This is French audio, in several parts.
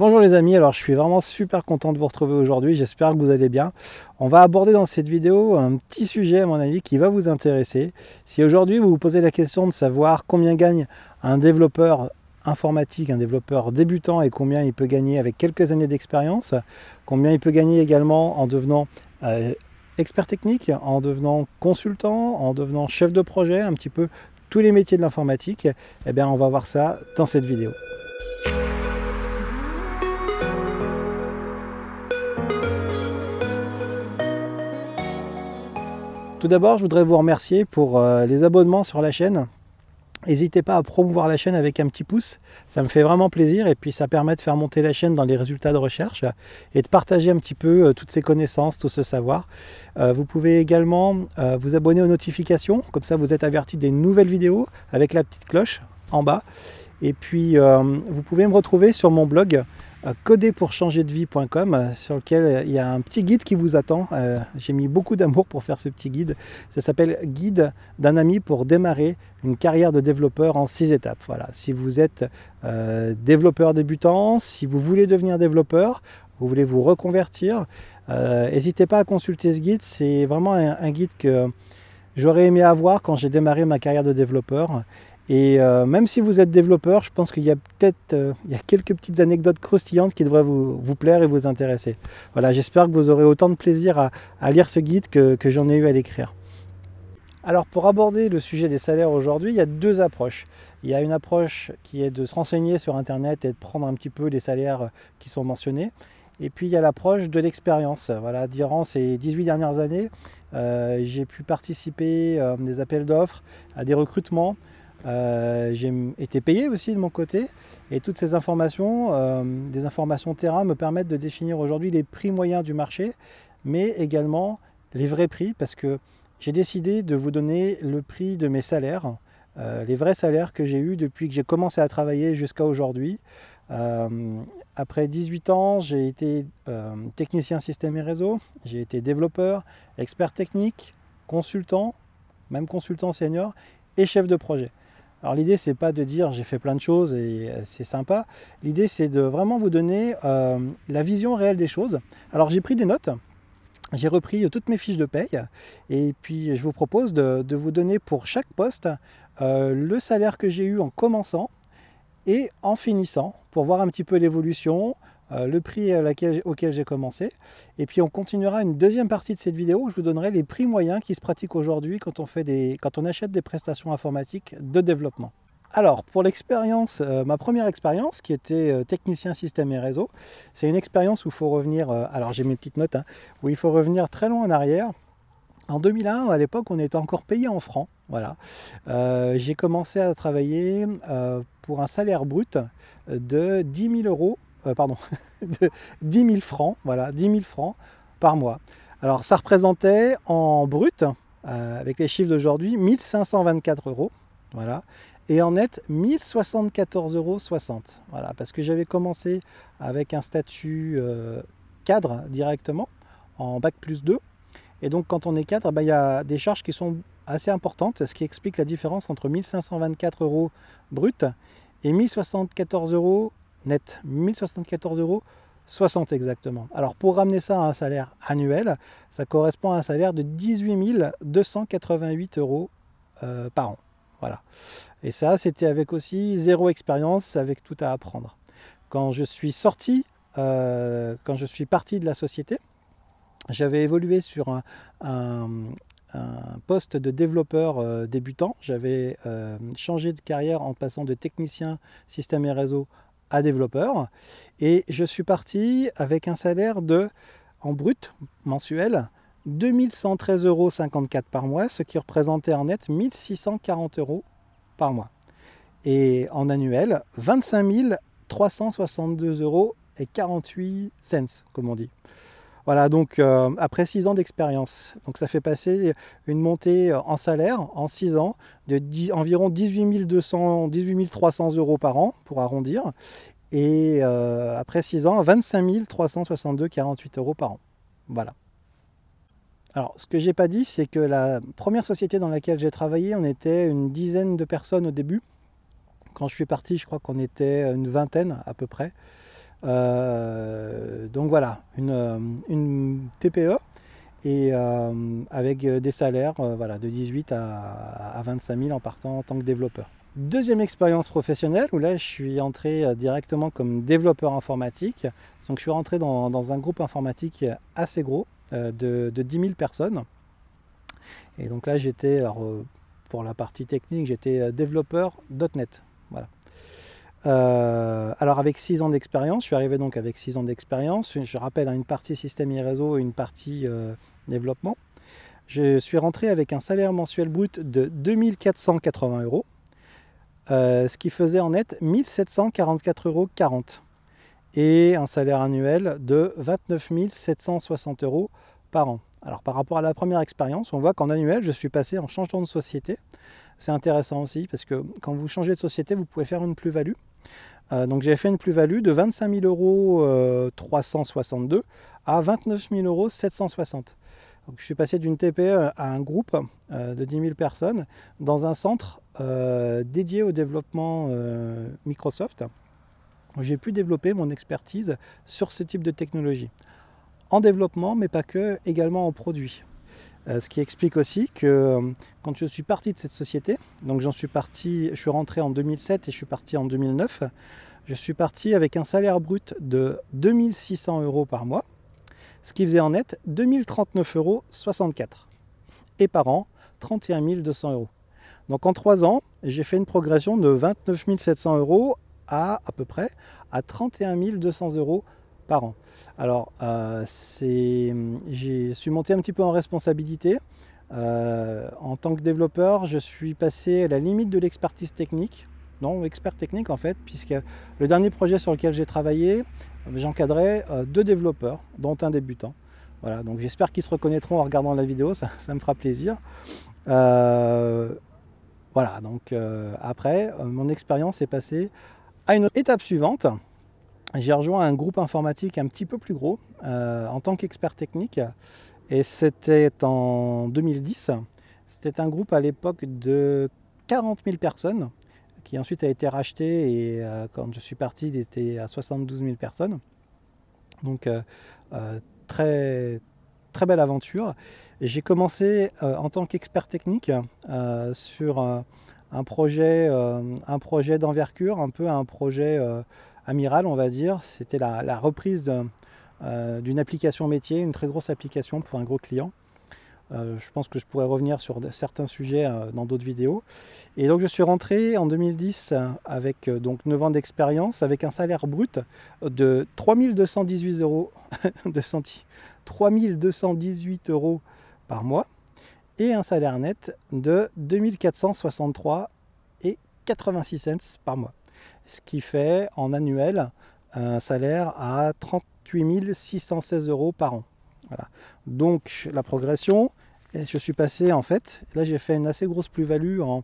Bonjour les amis, alors je suis vraiment super content de vous retrouver aujourd'hui, j'espère que vous allez bien. On va aborder dans cette vidéo un petit sujet à mon avis qui va vous intéresser. Si aujourd'hui vous vous posez la question de savoir combien gagne un développeur informatique, un développeur débutant et combien il peut gagner avec quelques années d'expérience, combien il peut gagner également en devenant euh, expert technique, en devenant consultant, en devenant chef de projet, un petit peu tous les métiers de l'informatique, eh bien on va voir ça dans cette vidéo. Tout d'abord, je voudrais vous remercier pour euh, les abonnements sur la chaîne. N'hésitez pas à promouvoir la chaîne avec un petit pouce, ça me fait vraiment plaisir et puis ça permet de faire monter la chaîne dans les résultats de recherche et de partager un petit peu euh, toutes ces connaissances, tout ce savoir. Euh, vous pouvez également vous abonner aux notifications, comme ça vous êtes averti des nouvelles vidéos avec la petite cloche en bas. Et puis vous pouvez me retrouver sur mon blog coderpourchangerdevie.com euh, sur lequel euh, il y a un petit guide qui vous attend. Euh, j'ai mis beaucoup d'amour pour faire ce petit guide. Ça s'appelle Guide d'un ami pour démarrer une carrière de développeur en six étapes. Voilà. Si vous êtes développeur débutant, si vous voulez devenir développeur, vous voulez vous reconvertir, n'hésitez pas à consulter ce guide. C'est vraiment un guide que j'aurais aimé avoir quand j'ai démarré ma carrière de développeur. Et euh, même si vous êtes développeur, je pense qu'il y a peut-être euh, quelques petites anecdotes croustillantes qui devraient vous, vous plaire et vous intéresser. Voilà, j'espère que vous aurez autant de plaisir à, lire ce guide que, j'en ai eu à l'écrire. Alors pour aborder le sujet des salaires aujourd'hui, il y a deux approches. Il y a une approche qui est de se renseigner sur Internet et de prendre un petit peu les salaires qui sont mentionnés. Et puis il y a l'approche de l'expérience. Voilà, durant ces 18 dernières années, euh, j'ai pu participer à des appels d'offres, à des recrutements, euh, j'ai été payé aussi de mon côté et toutes ces informations, euh, des informations terrain, me permettent de définir aujourd'hui les prix moyens du marché, mais également les vrais prix parce que j'ai décidé de vous donner le prix de mes salaires, euh, les vrais salaires que j'ai eus depuis que j'ai commencé à travailler jusqu'à aujourd'hui. après 18 ans, j'ai été technicien système et réseau, j'ai été développeur, expert technique, consultant, même consultant senior et chef de projet. Alors l'idée c'est pas de dire j'ai fait plein de choses et euh, c'est sympa. L'idée c'est de vraiment vous donner euh, la vision réelle des choses. Alors j'ai pris des notes, j'ai repris toutes mes fiches de paye et puis je vous propose de, vous donner pour chaque poste euh, le salaire que j'ai eu en commençant et en finissant pour voir un petit peu l'évolution, euh, le prix auquel j'ai commencé. Et puis on continuera une deuxième partie de cette vidéo où je vous donnerai les prix moyens qui se pratiquent aujourd'hui quand, on quand on achète des prestations informatiques de développement. Alors, pour l'expérience, euh, ma première expérience, qui était euh, technicien système et réseau, c'est une expérience où il faut revenir, alors j'ai mes petites notes, hein, où il faut revenir très loin en arrière. En 2001, à l'époque, on était encore payé en francs. Voilà. j'ai commencé à travailler pour un salaire brut de 10 000 euros euh, pardon, de 10 000 francs, voilà, 10 000 francs par mois. Alors ça représentait en brut, euh, avec les chiffres d'aujourd'hui, 1524 euros, voilà, et en net 1074,60 euros, voilà, parce que j'avais commencé avec un statut euh, cadre directement, en bac plus 2, et donc quand on est cadre, ben, il y a des charges qui sont assez importantes, ce qui explique la différence entre 1524 euros brut et 1074 euros net 1074 euros 60 exactement. Alors pour ramener ça à un salaire annuel, ça correspond à un salaire de 18 288 euros euh, par an. Voilà. Et ça, c'était avec aussi zéro expérience, avec tout à apprendre. Quand je suis sorti, euh, quand je suis parti de la société, j'avais évolué sur un, poste de développeur euh, débutant. J'avais changé de carrière en passant de technicien système et réseau à développeur. Et je suis parti avec un salaire de, en brut mensuel, 2113,54 euros par mois, ce qui représentait en net 1640 euros par mois. Et en annuel, 25 362 euros et 48 cents, comme on dit. Voilà, donc euh, après 6 ans d'expérience. Donc ça fait passer une montée en salaire en 6 ans de environ 18 200, 18 300 euros par an, pour arrondir. Et euh, après 6 ans, 25 362,48 euros par an. Voilà. Alors, ce que j'ai pas dit, c'est que la première société dans laquelle j'ai travaillé, on était une dizaine de personnes au début. Quand je suis parti, je crois qu'on était une vingtaine à peu près. Donc voilà, une, TPE et avec des salaires voilà, de 18 à, à 25 000 en partant en tant que développeur. Deuxième expérience professionnelle où là je suis entré euh, directement comme développeur informatique. Donc je suis rentré dans, un groupe informatique assez gros euh, de, 10 000 personnes. Et donc là j'étais, alors euh, pour la partie technique, j'étais développeur .NET. Voilà. alors avec 6 ans d'expérience, je suis arrivé donc avec 6 ans d'expérience. Je rappelle hein, une partie système et réseau et une partie développement. Je suis rentré avec un salaire mensuel brut de 2480 euros. Euh, ce qui faisait en net 1744,40 euros et un salaire annuel de 29 760 euros par an. Alors par rapport à la première expérience, on voit qu'en annuel, je suis passé en changeant de société. C'est intéressant aussi parce que quand vous changez de société, vous pouvez faire une plus-value. Euh, donc j'ai fait une plus-value de 25 000 euros 362 euh, à 29 000 euros 760 je suis passé d'une TPE à un groupe euh, de 10 000 personnes dans un centre dédié au développement Microsoft. J'ai pu développer mon expertise sur ce type de technologie. En développement, mais pas que, également en produit. Ce qui explique aussi que quand je suis parti de cette société, donc j'en suis parti, je suis rentré en 2007 et je suis parti en 2009, je suis parti avec un salaire brut de 2600 euros par mois ce qui faisait en net 2039,64 euros et par an 31 200 euros. Donc en trois ans, j'ai fait une progression de 29 700 euros à à peu près à 31 200 euros Alors euh, j'ai suis monté un petit peu en responsabilité. Euh, en tant que développeur, je suis passé à la limite de l'expertise technique non, expert technique en fait, puisque le dernier projet sur lequel j'ai travaillé, j'encadrais euh, deux développeurs, dont un débutant. Voilà, donc j'espère qu'ils se reconnaîtront en regardant la vidéo, ça, me fera plaisir. Euh, voilà, donc après, mon expérience est passée à une étape suivante. J'ai rejoint un groupe informatique un petit peu plus gros en tant qu'expert technique, et c'était en 2010. C'était un groupe à l'époque de 40 000 personnes qui ensuite a été racheté et euh, quand je suis parti, il était à 72 000 personnes. Donc euh, euh, très, très belle aventure. J'ai commencé en tant qu'expert technique sur un projet, un projet d'envergure, un peu un projet amiral, on va dire. C'était la, reprise d'une application métier, une très grosse application pour un gros client. Euh, je pense que je pourrais revenir sur certains sujets euh, dans d'autres vidéos. Et donc je suis rentré en 2010 avec euh, donc 9 ans d'expérience, avec un salaire brut de 3218 euros, 3218 euros par mois et un salaire net de 2463 et 86 cents par mois. Ce qui fait en annuel un salaire à 38 616 euros par an. Donc la progression, et je suis passé en fait, là j'ai fait une assez grosse plus-value en,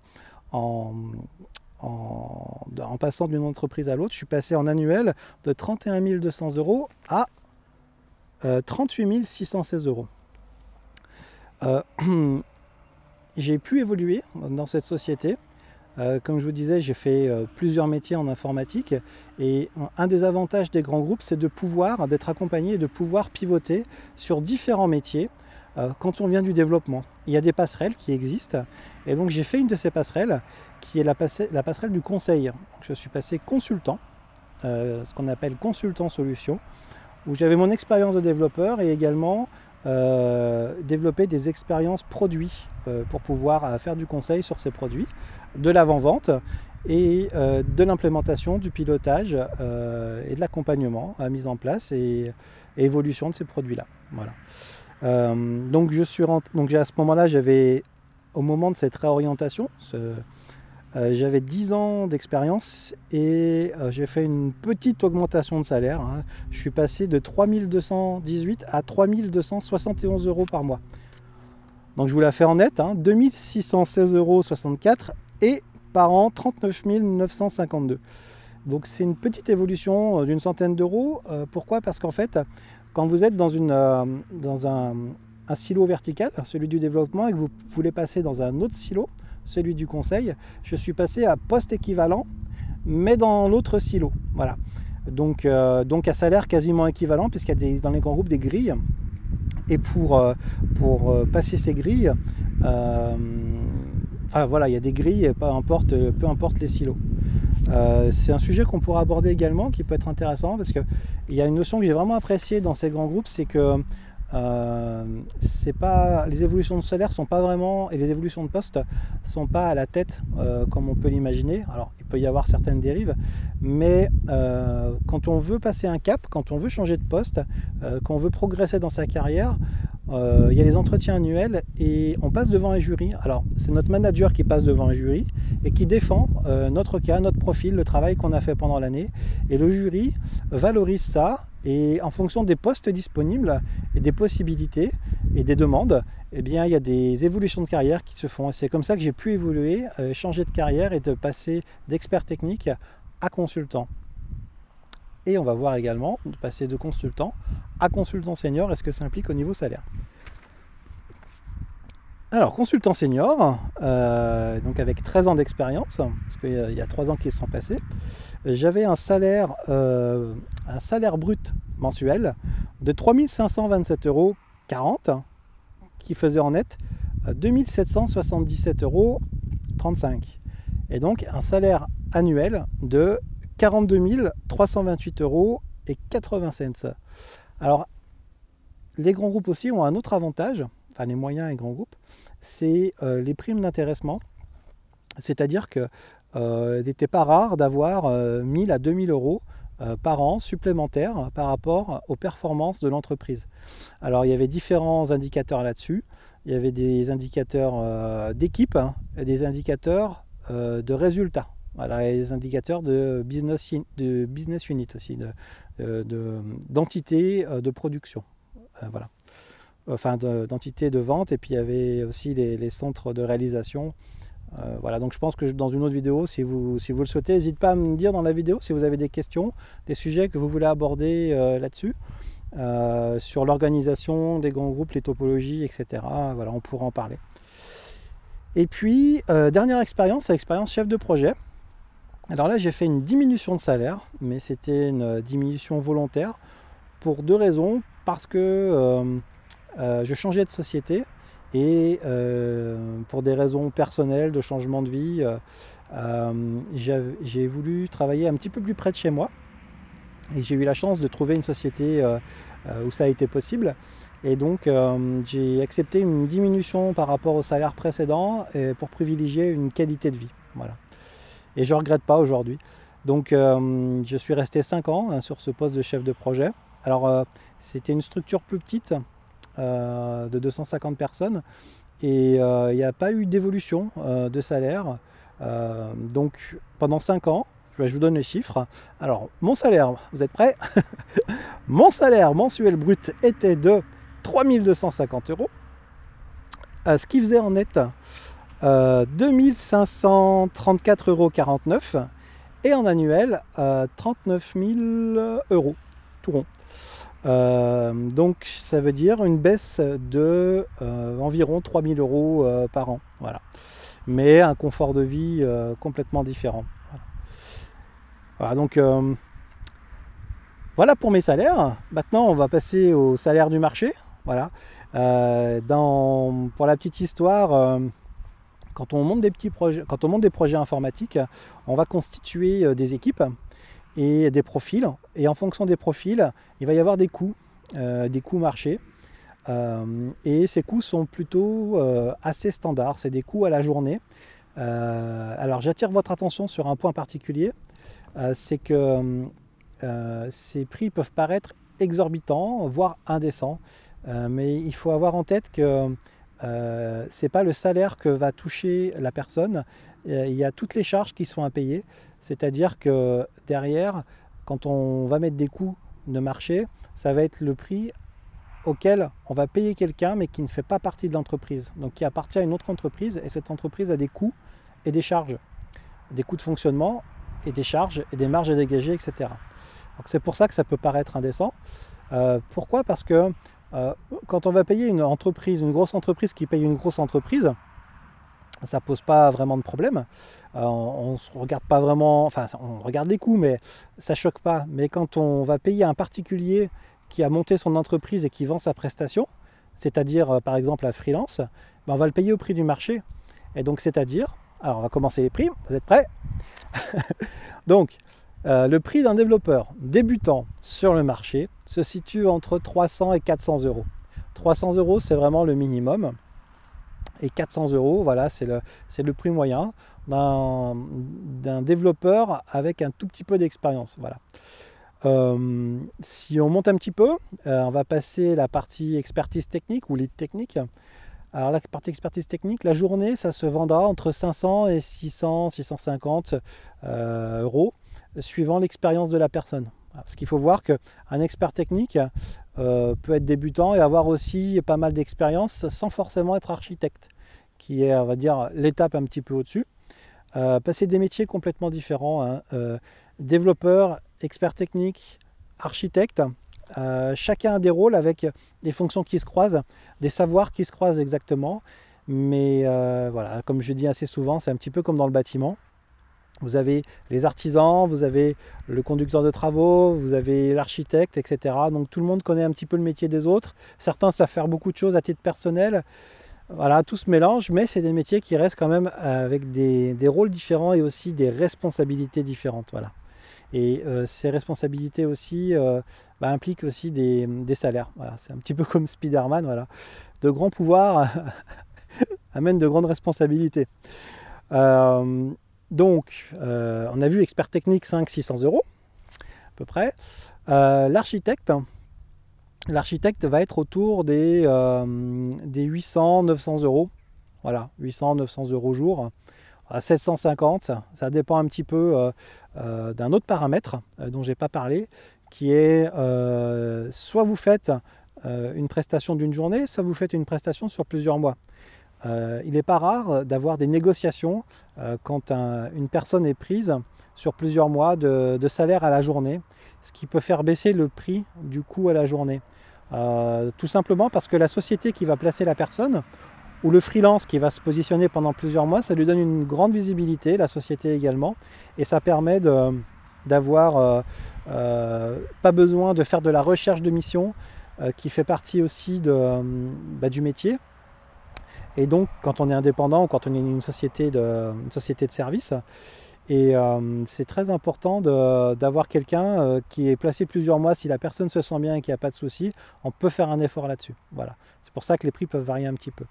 passant d'une entreprise à l'autre. Je suis passé en annuel de 31 200 euros à 38 616 euros. Euh, j'ai pu évoluer dans cette société. Euh, comme je vous disais, j'ai fait euh, plusieurs métiers en informatique et un des avantages des grands groupes, c'est de pouvoir, d'être accompagné et de pouvoir pivoter sur différents métiers euh, quand on vient du développement. Il y a des passerelles qui existent et donc j'ai fait une de ces passerelles qui est la, passerelle du conseil. je suis passé consultant, ce qu'on appelle consultant solution, où j'avais mon expérience de développeur et également développer des expériences produits pour pouvoir faire du conseil sur ces produits, de l'avant-vente et de l'implémentation, du pilotage et de l'accompagnement à mise en place et, évolution de ces produits-là. Voilà. Euh, donc je suis donc à ce moment-là, j'avais au moment de cette réorientation, euh, j'avais 10 ans d'expérience et euh, j'ai fait une petite augmentation de salaire. Hein. Je suis passé de 3218 à 3271 euros par mois. Donc je vous la fais en net, hein, 2616,64 euros et par an 39 952. Donc c'est une petite évolution d'une centaine d'euros. pourquoi? Parce qu'en fait, quand vous êtes dans, une, euh, dans un, silo vertical, celui du développement, et que vous voulez passer dans un autre silo, celui du conseil, je suis passé à poste équivalent, mais dans l'autre silo. Voilà. Donc, donc un salaire quasiment équivalent, puisqu'il y a dans les grands groupes des grilles. Et pour, pour passer ces grilles, enfin voilà, il y a des grilles, peu importe, peu importe les silos. c'est un sujet qu'on pourra aborder également, qui peut être intéressant, parce qu'il y a une notion que j'ai vraiment appréciée dans ces grands groupes, c'est que euh, c'est pas, les évolutions de salaire sont pas vraiment et les évolutions de poste sont pas à la tête euh, comme on peut l'imaginer. Alors il peut y avoir certaines dérives, mais euh, quand on veut passer un cap, quand on veut changer de poste, quand on veut progresser dans sa carrière, il y a les entretiens annuels et on passe devant un jury. Alors c'est notre manager qui passe devant un jury et qui défend notre cas, notre profil, le travail qu'on a fait pendant l'année. Et le jury valorise ça et en fonction des postes disponibles et des possibilités et des demandes, eh il y a des évolutions de carrière qui se font. C'est comme ça que j'ai pu évoluer, euh, changer de carrière et de passer d'expert technique à consultant. Et on va voir également de passer de consultant à consultant senior et ce que ça implique au niveau salaire. Alors, consultant senior, euh, donc avec 13 ans d'expérience, parce qu'il y, a 3 ans qui se sont passés, j'avais un salaire, euh, brut mensuel de 3527,40 euros qui faisait en net 2777,35 euros. Et donc un salaire annuel de 42 328 euros et 80 cents. Alors, les grands groupes aussi ont un autre avantage, les moyens et grands groupes, c'est euh, les primes d'intéressement. C'est-à-dire que euh, n'était pas rare d'avoir 1000 euh, à 2000 euros par an supplémentaires par rapport aux performances de l'entreprise. Alors il y avait différents indicateurs là-dessus. Il y avait des indicateurs d'équipe hein, et des indicateurs de résultats. Voilà, et des indicateurs de business, unit aussi, d'entité de, de, production. voilà enfin d'entités de, vente, et puis il y avait aussi les, centres de réalisation. Euh, voilà, donc je pense que dans une autre vidéo, si vous, le souhaitez, n'hésitez pas à me dire dans la vidéo si vous avez des questions, des sujets que vous voulez aborder euh, là-dessus, euh, sur l'organisation des grands groupes, les topologies, etc. Voilà, on pourra en parler. Et puis, dernière expérience, l'expérience chef de projet. Alors là, j'ai fait une diminution de salaire, mais c'était une diminution volontaire pour deux raisons. Parce que euh, je changeais de société et euh, pour des raisons personnelles, de changement de vie, euh, j'ai voulu travailler un petit peu plus près de chez moi. Et j'ai eu la chance de trouver une société où ça a été possible. Et donc j'ai accepté une diminution par rapport au salaire précédent pour privilégier une qualité de vie. Voilà. Et je ne regrette pas aujourd'hui. Donc je suis resté 5 ans hein, sur ce poste de chef de projet. Alors c'était une structure plus petite, de 250 personnes et euh, il n'y a pas eu d'évolution euh, de salaire. donc pendant 5 ans, je vous donne les chiffres. Alors, mon salaire, vous êtes prêts? Mon salaire mensuel brut était de 3250 euros. ce qui faisait en net 2534,49 euros. Et en annuel, 39 000 euros, tout rond. Euh, donc ça veut dire une baisse de euh, environ 3000 euros euh, par an. Voilà. Mais un confort de vie complètement différent. Voilà, donc voilà pour mes salaires. Maintenant on va passer au salaire du marché. Voilà. Pour la petite histoire, quand on monte des petits projets, quand on monte des projets informatiques, on va constituer des équipes et des profils. Et en fonction des profils, il va y avoir des coûts, euh, des coûts marchés. Euh, et ces coûts sont plutôt euh, assez standards, c'est des coûts à la journée. alors j'attire votre attention sur un point particulier, c'est que ces prix peuvent paraître exorbitants, voire indécents, mais il faut avoir en tête que ce n'est pas le salaire que va toucher la personne, il y a toutes les charges qui sont à payer. C'est-à-dire que derrière, quand on va mettre des coûts de marché, ça va être le prix auquel on va payer quelqu'un mais qui ne fait pas partie de l'entreprise, donc qui appartient à une autre entreprise et cette entreprise a des coûts et des charges, des coûts de fonctionnement et des charges et des marges à dégager, etc. Donc c'est pour ça que ça peut paraître indécent. Euh, pourquoi? Parce que euh, quand on va payer une entreprise, une grosse entreprise qui paye une grosse entreprise, ça pose pas vraiment de problème. Euh, on regarde pas vraiment, enfin on regarde les coûts, mais ça choque pas. Mais quand on va payer un particulier qui a monté son entreprise et qui vend sa prestation, c'est-à-dire euh, par exemple la freelance, ben, on va le payer au prix du marché. Et donc c'est-à-dire, alors on va commencer les prix, vous êtes prêts? Donc euh, le prix d'un développeur débutant sur le marché se situe entre 300 et 400 euros. 300 euros c'est vraiment le minimum et 400 euros, voilà, c'est le, le, prix moyen d'un développeur avec un tout petit peu d'expérience. Voilà. Euh, si on monte un petit peu, euh, on va passer la partie expertise technique ou lead technique. Alors la partie expertise technique, la journée, ça se vendra entre 500 et 600, 650 euh, euros, suivant l'expérience de la personne. Parce qu'il faut voir qu'un expert technique peut être débutant et avoir aussi pas mal d'expérience sans forcément être architecte, qui est, on va dire, l'étape un petit peu au-dessus. passer des métiers complètement différents. Hein, développeur, expert technique, architecte. Euh, chacun a des rôles avec des fonctions qui se croisent, des savoirs qui se croisent exactement. Mais euh, voilà, comme je dis assez souvent, c'est un petit peu comme dans le bâtiment. Vous avez les artisans, vous avez le conducteur de travaux, vous avez l'architecte, etc. Donc tout le monde connaît un petit peu le métier des autres. Certains savent faire beaucoup de choses à titre personnel. Voilà, tout se mélange, mais c'est des métiers qui restent quand même avec des, rôles différents et aussi des responsabilités différentes. Voilà. Et euh, ces responsabilités aussi euh, bah, impliquent aussi des, salaires. Voilà, c'est un petit peu comme Spider-Man. Voilà. De grands pouvoirs amènent de grandes responsabilités. Euh, donc, on a vu expert technique 500-600 euros à peu près. L'architecte, l'architecte va être autour des, des 800-900 euros. Voilà, 800-900 euros jour à 750. Ça dépend un petit peu euh, euh, d'un autre paramètre euh, dont je n'ai pas parlé, qui est soit vous faites une prestation d'une journée, soit vous faites une prestation sur plusieurs mois. Il n'est pas rare d'avoir des négociations quand une personne est prise sur plusieurs mois de, salaire à la journée, ce qui peut faire baisser le prix du coût à la journée. tout simplement parce que la société qui va placer la personne ou le freelance qui va se positionner pendant plusieurs mois, ça lui donne une grande visibilité, la société également, et ça permet d'avoir euh, euh, pas besoin de faire de la recherche de mission, euh, qui fait partie aussi bah, du métier. Et donc, quand on est indépendant ou quand on est une société de, une société de service, et euh, c'est très important d'avoir quelqu'un euh, qui est placé plusieurs mois. Si la personne se sent bien et qu'il n'y a pas de souci, on peut faire un effort là-dessus. Voilà. C'est pour ça que les prix peuvent varier un petit peu.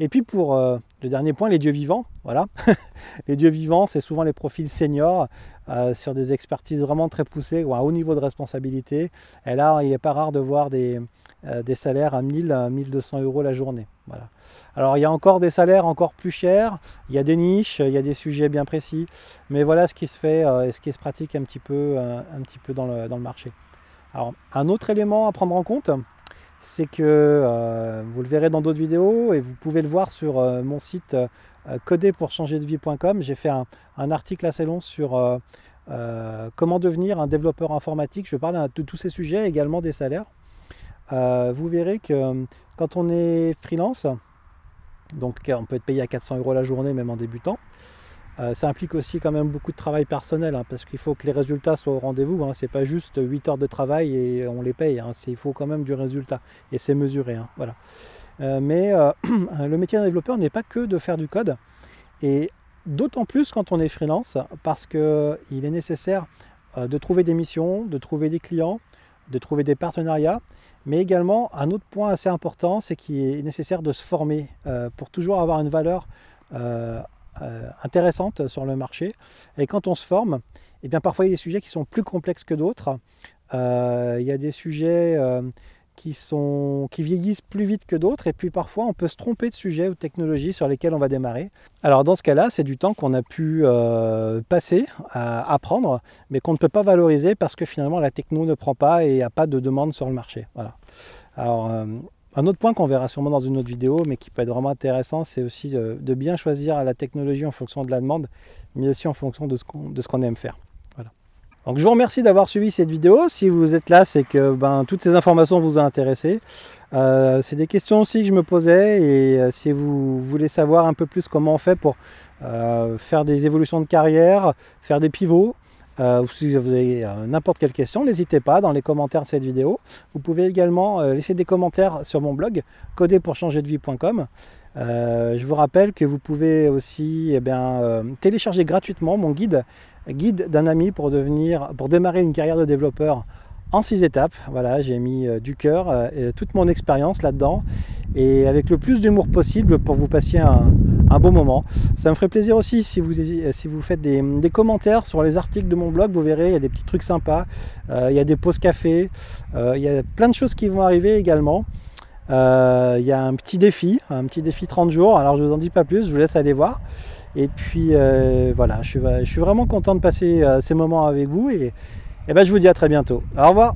Et puis pour euh, le dernier point, les dieux vivants. Voilà. les dieux vivants, c'est souvent les profils seniors sur des expertises vraiment très poussées ou à haut niveau de responsabilité. Et là, il n'est pas rare de voir des, des salaires à 1000 à 1200 euros la journée. Alors il y a encore des salaires encore plus chers, il y a des niches, il y a des sujets bien précis, mais voilà ce qui se fait euh, et ce qui se pratique un petit peu, euh, dans, le, marché. Alors un autre élément à prendre en compte, c'est que euh, vous le verrez dans d'autres vidéos et vous pouvez le voir sur mon site coderpourchangerdevie.com. J'ai fait un, article assez long sur comment devenir un développeur informatique. Je parle de tous ces sujets, également des salaires. vous verrez que quand on est freelance, donc on peut être payé à 400 euros la journée même en débutant, euh, ça implique aussi quand même beaucoup de travail personnel hein, parce qu'il faut que les résultats soient au rendez-vous. Hein. C'est pas juste 8 heures de travail et on les paye. Hein. Il faut quand même du résultat et c'est mesuré. Hein. voilà. Euh, mais euh, le métier d'un développeur n'est pas que de faire du code et d'autant plus quand on est freelance parce qu'il est nécessaire de trouver des missions, de trouver des clients, de trouver des partenariats mais également, un autre point assez important, c'est qu'il est nécessaire de se former euh, pour toujours avoir une valeur euh, euh, intéressante sur le marché. Et quand on se forme, eh bien, parfois il y a des sujets qui sont plus complexes que d'autres. il y a des sujets qui, sont, qui vieillissent plus vite que d'autres, et puis parfois on peut se tromper de sujets ou de technologies sur lesquels on va démarrer. Alors dans ce cas-là, c'est du temps qu'on a pu euh, passer à apprendre, mais qu'on ne peut pas valoriser parce que finalement la techno ne prend pas et il n'y a pas de demande sur le marché. Voilà. Alors, euh, un autre point qu'on verra sûrement dans une autre vidéo, mais qui peut être vraiment intéressant, c'est aussi de, de, bien choisir la technologie en fonction de la demande, mais aussi en fonction de ce qu'on aime faire. Donc je vous remercie d'avoir suivi cette vidéo. Si vous êtes là, c'est que ben, toutes ces informations vous ont intéressé. c'est des questions aussi que je me posais et si vous voulez savoir un peu plus comment on fait pour faire des évolutions de carrière, faire des pivots, ou si vous avez n'importe quelle question, n'hésitez pas dans les commentaires de cette vidéo. Vous pouvez également laisser des commentaires sur mon blog coderpourchangerdevie.com. Euh, je vous rappelle que vous pouvez aussi eh bien, télécharger gratuitement mon guide, guide d'un ami pour devenir, pour démarrer une carrière de développeur en six étapes. Voilà, j'ai mis euh, du cœur euh, et toute mon expérience là-dedans et avec le plus d'humour possible pour vous passer un, bon moment. Ça me ferait plaisir aussi si vous, si vous faites des, commentaires sur les articles de mon blog. Vous verrez, il y a des petits trucs sympas. Euh, il y a des pauses café. il y a plein de choses qui vont arriver également. Il y a un petit défi, un petit défi 30 jours. Alors je vous en dis pas plus, je vous laisse aller voir. Et puis voilà, je suis, vraiment content de passer ces moments avec vous et, et ben, je vous dis à très bientôt. Au revoir